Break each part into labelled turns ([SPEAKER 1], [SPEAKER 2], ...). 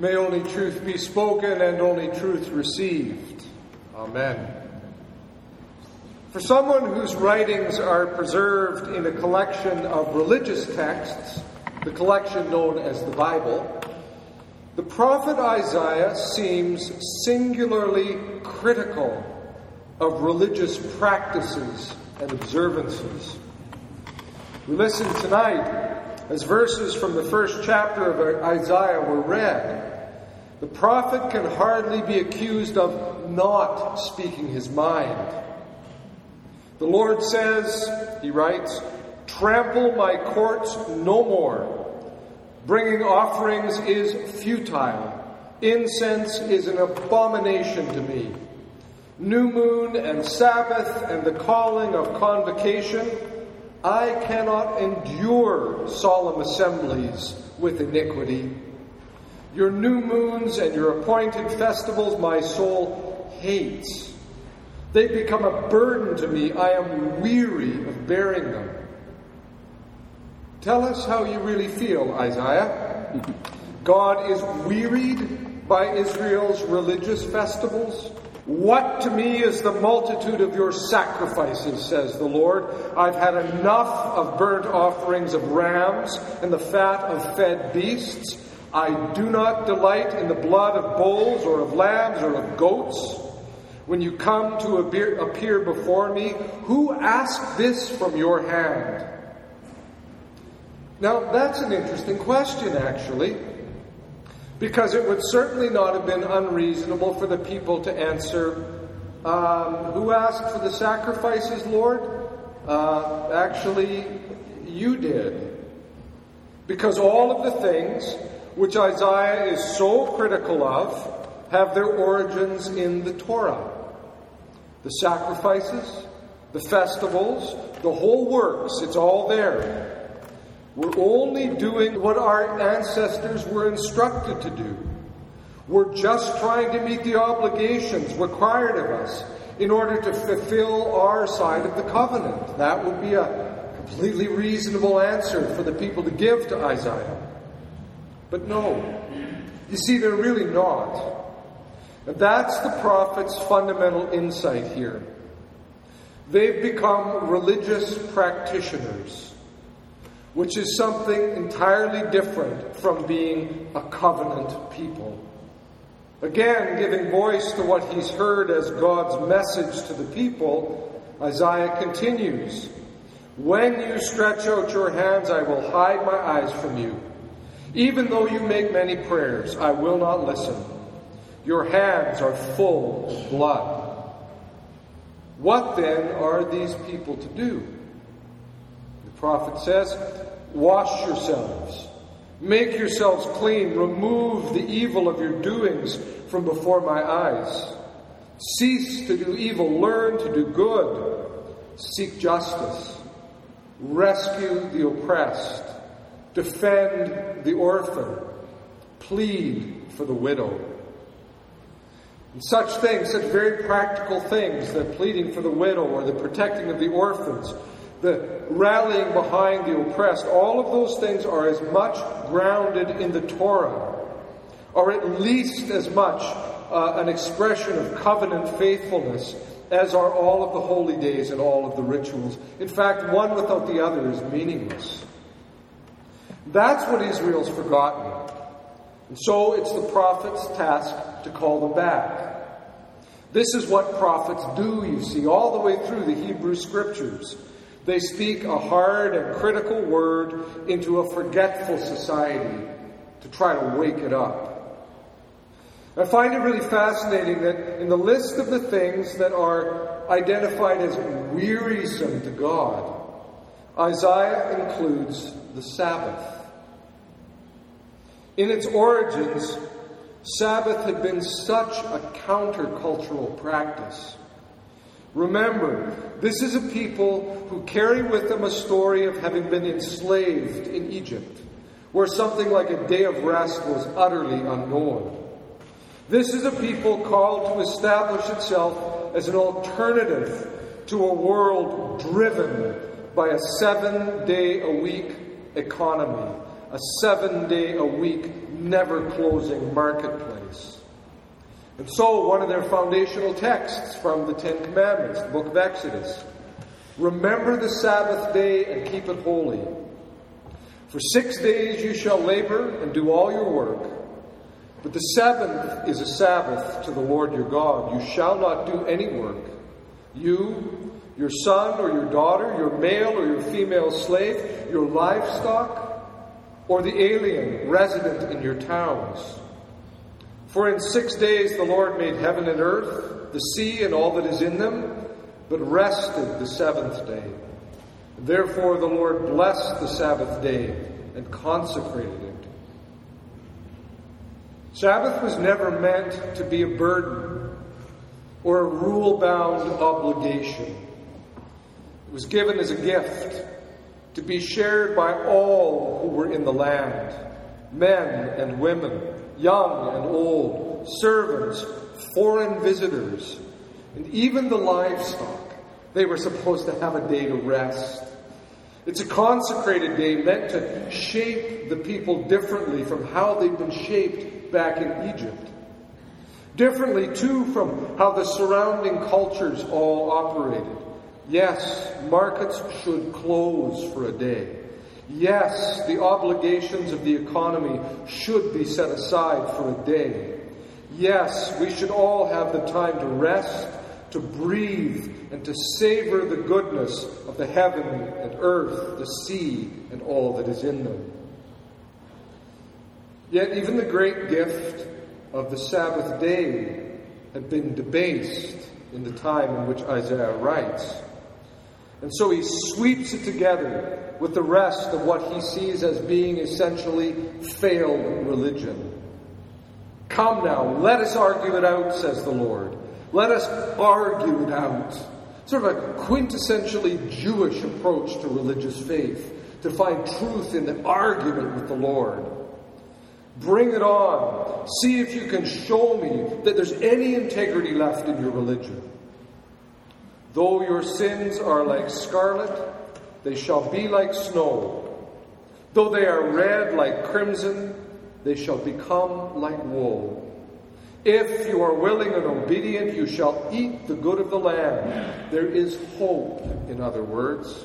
[SPEAKER 1] May only truth be spoken and only truth received. Amen. For someone whose writings are preserved in a collection of religious texts, the collection known as the Bible, the prophet Isaiah seems singularly critical of religious practices and observances. We listen tonight as verses from the first chapter of Isaiah were read. The prophet can hardly be accused of not speaking his mind. The Lord says, he writes, Trample my courts no more. Bringing offerings is futile. Incense is an abomination to me. New moon and Sabbath and the calling of convocation, I cannot endure solemn assemblies with iniquity. Your new moons and your appointed festivals my soul hates. They become a burden to me. I am weary of bearing them. Tell us how you really feel, Isaiah. God is wearied by Israel's religious festivals. What to me is the multitude of your sacrifices, says the Lord. I've had enough of burnt offerings of rams and the fat of fed beasts. I do not delight in the blood of bulls or of lambs or of goats. When you come to appear before me, who asked this from your hand? Now, that's an interesting question, actually, because it would certainly not have been unreasonable for the people to answer, um, Who asked for the sacrifices, Lord? Uh, actually, you did. Because all of the things which Isaiah is so critical of have their origins in the Torah. The sacrifices, the festivals, the whole works, it's all there. We're only doing what our ancestors were instructed to do. We're just trying to meet the obligations required of us in order to fulfill our side of the covenant. That would be a completely reasonable answer for the people to give to Isaiah. But no. You see, they're really not. That's the prophet's fundamental insight here. They've become religious practitioners which is something entirely different from being a covenant people. Again, giving voice to what he's heard as God's message to the people, Isaiah continues When you stretch out your hands, I will hide my eyes from you. Even though you make many prayers, I will not listen. Your hands are full of blood. What then are these people to do? Prophet says, Wash yourselves, make yourselves clean, remove the evil of your doings from before my eyes. Cease to do evil, learn to do good, seek justice, rescue the oppressed, defend the orphan, plead for the widow. And such things, such very practical things, the pleading for the widow or the protecting of the orphans, the rallying behind the oppressed, all of those things are as much grounded in the Torah, or at least as much uh, an expression of covenant faithfulness as are all of the holy days and all of the rituals. In fact, one without the other is meaningless. That's what Israel's forgotten. And so it's the prophet's task to call them back. This is what prophets do, you see, all the way through the Hebrew scriptures. They speak a hard and critical word into a forgetful society to try to wake it up. I find it really fascinating that in the list of the things that are identified as wearisome to God, Isaiah includes the Sabbath. In its origins, Sabbath had been such a countercultural practice. Remember, this is a people who carry with them a story of having been enslaved in Egypt, where something like a day of rest was utterly unknown. This is a people called to establish itself as an alternative to a world driven by a seven day a week economy, a seven day a week, never closing marketplace. And so, one of their foundational texts from the Ten Commandments, the book of Exodus Remember the Sabbath day and keep it holy. For six days you shall labor and do all your work. But the seventh is a Sabbath to the Lord your God. You shall not do any work. You, your son or your daughter, your male or your female slave, your livestock, or the alien resident in your towns. For in six days the Lord made heaven and earth, the sea and all that is in them, but rested the seventh day. Therefore the Lord blessed the Sabbath day and consecrated it. Sabbath was never meant to be a burden or a rule bound obligation. It was given as a gift to be shared by all who were in the land men and women, young and old, servants, foreign visitors, and even the livestock. They were supposed to have a day to rest. It's a consecrated day meant to shape the people differently from how they've been shaped back in Egypt. Differently, too, from how the surrounding cultures all operated. Yes, markets should close for a day. Yes, the obligations of the economy should be set aside for a day. Yes, we should all have the time to rest, to breathe, and to savor the goodness of the heaven and earth, the sea, and all that is in them. Yet, even the great gift of the Sabbath day had been debased in the time in which Isaiah writes. And so he sweeps it together with the rest of what he sees as being essentially failed religion. Come now, let us argue it out, says the Lord. Let us argue it out. Sort of a quintessentially Jewish approach to religious faith, to find truth in the argument with the Lord. Bring it on. See if you can show me that there's any integrity left in your religion. Though your sins are like scarlet, they shall be like snow. Though they are red like crimson, they shall become like wool. If you are willing and obedient, you shall eat the good of the land. There is hope, in other words.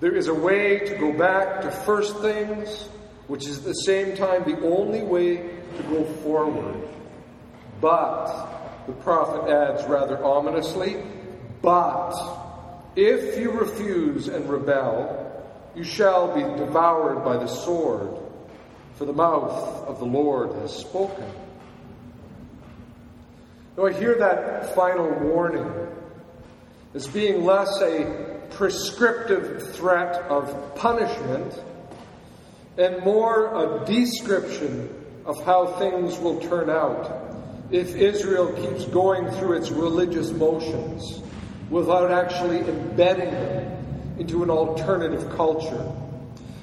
[SPEAKER 1] There is a way to go back to first things, which is at the same time the only way to go forward. But, the prophet adds rather ominously, but if you refuse and rebel, you shall be devoured by the sword, for the mouth of the Lord has spoken. Now, I hear that final warning as being less a prescriptive threat of punishment and more a description of how things will turn out if Israel keeps going through its religious motions without actually embedding them into an alternative culture,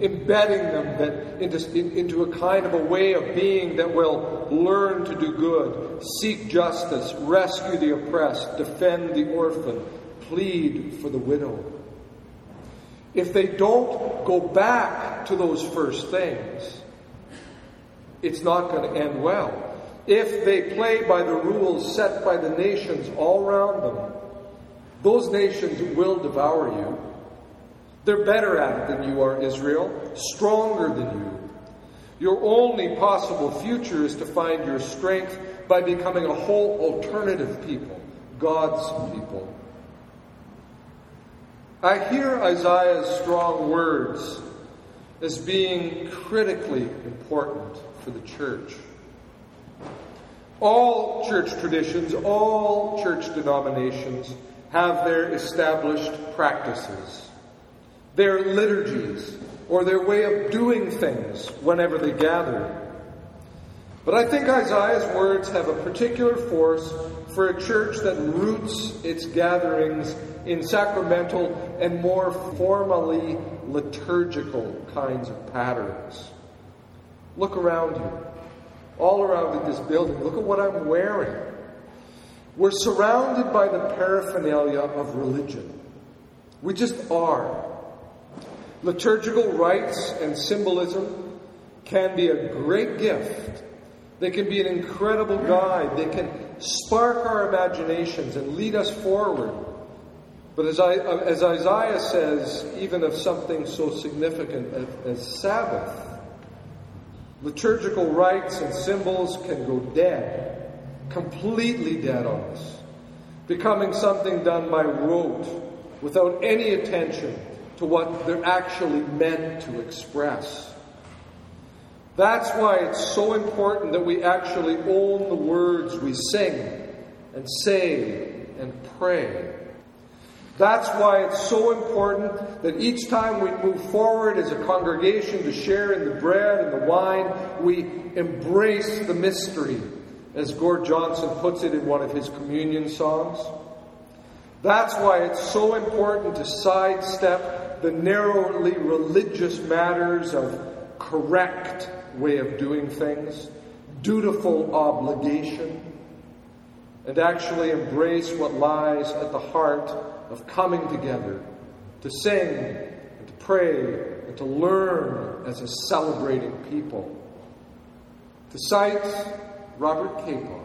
[SPEAKER 1] embedding them that into, into a kind of a way of being that will learn to do good, seek justice, rescue the oppressed, defend the orphan, plead for the widow. If they don't go back to those first things, it's not going to end well. If they play by the rules set by the nations all around them, those nations will devour you. They're better at it than you are, Israel, stronger than you. Your only possible future is to find your strength by becoming a whole alternative people, God's people. I hear Isaiah's strong words as being critically important for the church. All church traditions, all church denominations have their established practices, their liturgies, or their way of doing things whenever they gather. But I think Isaiah's words have a particular force for a church that roots its gatherings in sacramental and more formally liturgical kinds of patterns. Look around you. All around in this building. Look at what I'm wearing. We're surrounded by the paraphernalia of religion. We just are. Liturgical rites and symbolism can be a great gift. They can be an incredible guide. They can spark our imaginations and lead us forward. But as, I, as Isaiah says, even of something so significant as, as Sabbath, liturgical rites and symbols can go dead, completely dead on us, becoming something done by rote without any attention to what they're actually meant to express. That's why it's so important that we actually own the words we sing and say and pray. That's why it's so important that each time we move forward as a congregation to share in the bread and the wine, we embrace the mystery, as Gord Johnson puts it in one of his communion songs. That's why it's so important to sidestep the narrowly religious matters of correct way of doing things, dutiful obligation, and actually embrace what lies at the heart of coming together to sing and to pray and to learn as a celebrating people. To cite Robert Capon,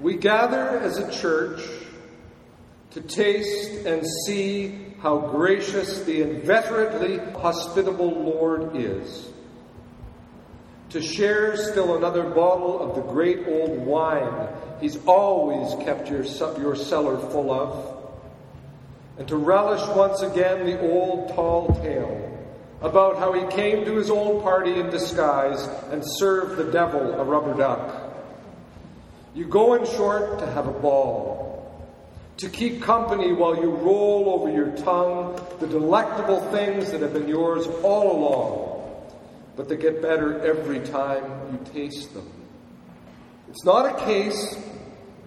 [SPEAKER 1] we gather as a church to taste and see how gracious the inveterately hospitable Lord is. To share still another bottle of the great old wine He's always kept your, your cellar full of. And to relish once again the old tall tale about how he came to his own party in disguise and served the devil a rubber duck. You go in short to have a ball, to keep company while you roll over your tongue the delectable things that have been yours all along, but they get better every time you taste them. It's not a case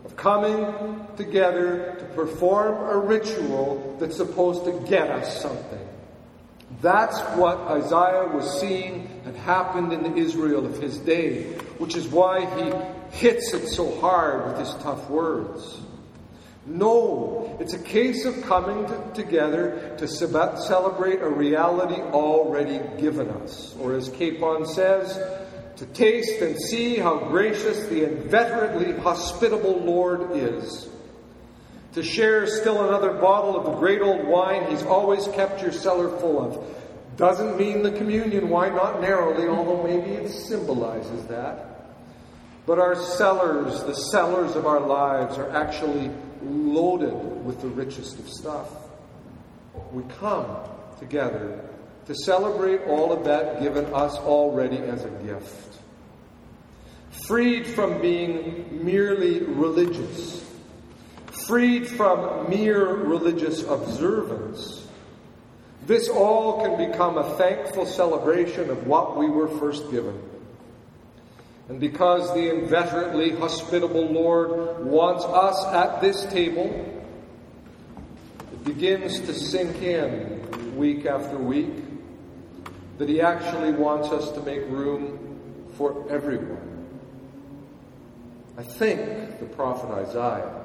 [SPEAKER 1] of coming together to perform a ritual that's supposed to get us something. That's what Isaiah was seeing had happened in the Israel of his day, which is why he hits it so hard with his tough words. No, it's a case of coming to, together to celebrate a reality already given us. Or as Capon says, to taste and see how gracious the inveterately hospitable Lord is. To share still another bottle of the great old wine he's always kept your cellar full of. Doesn't mean the communion wine, not narrowly, although maybe it symbolizes that. But our cellars, the cellars of our lives, are actually loaded with the richest of stuff. We come together to celebrate all of that given us already as a gift. Freed from being merely religious, freed from mere religious observance, this all can become a thankful celebration of what we were first given. And because the inveterately hospitable Lord wants us at this table, it begins to sink in week after week that He actually wants us to make room for everyone. I think the prophet Isaiah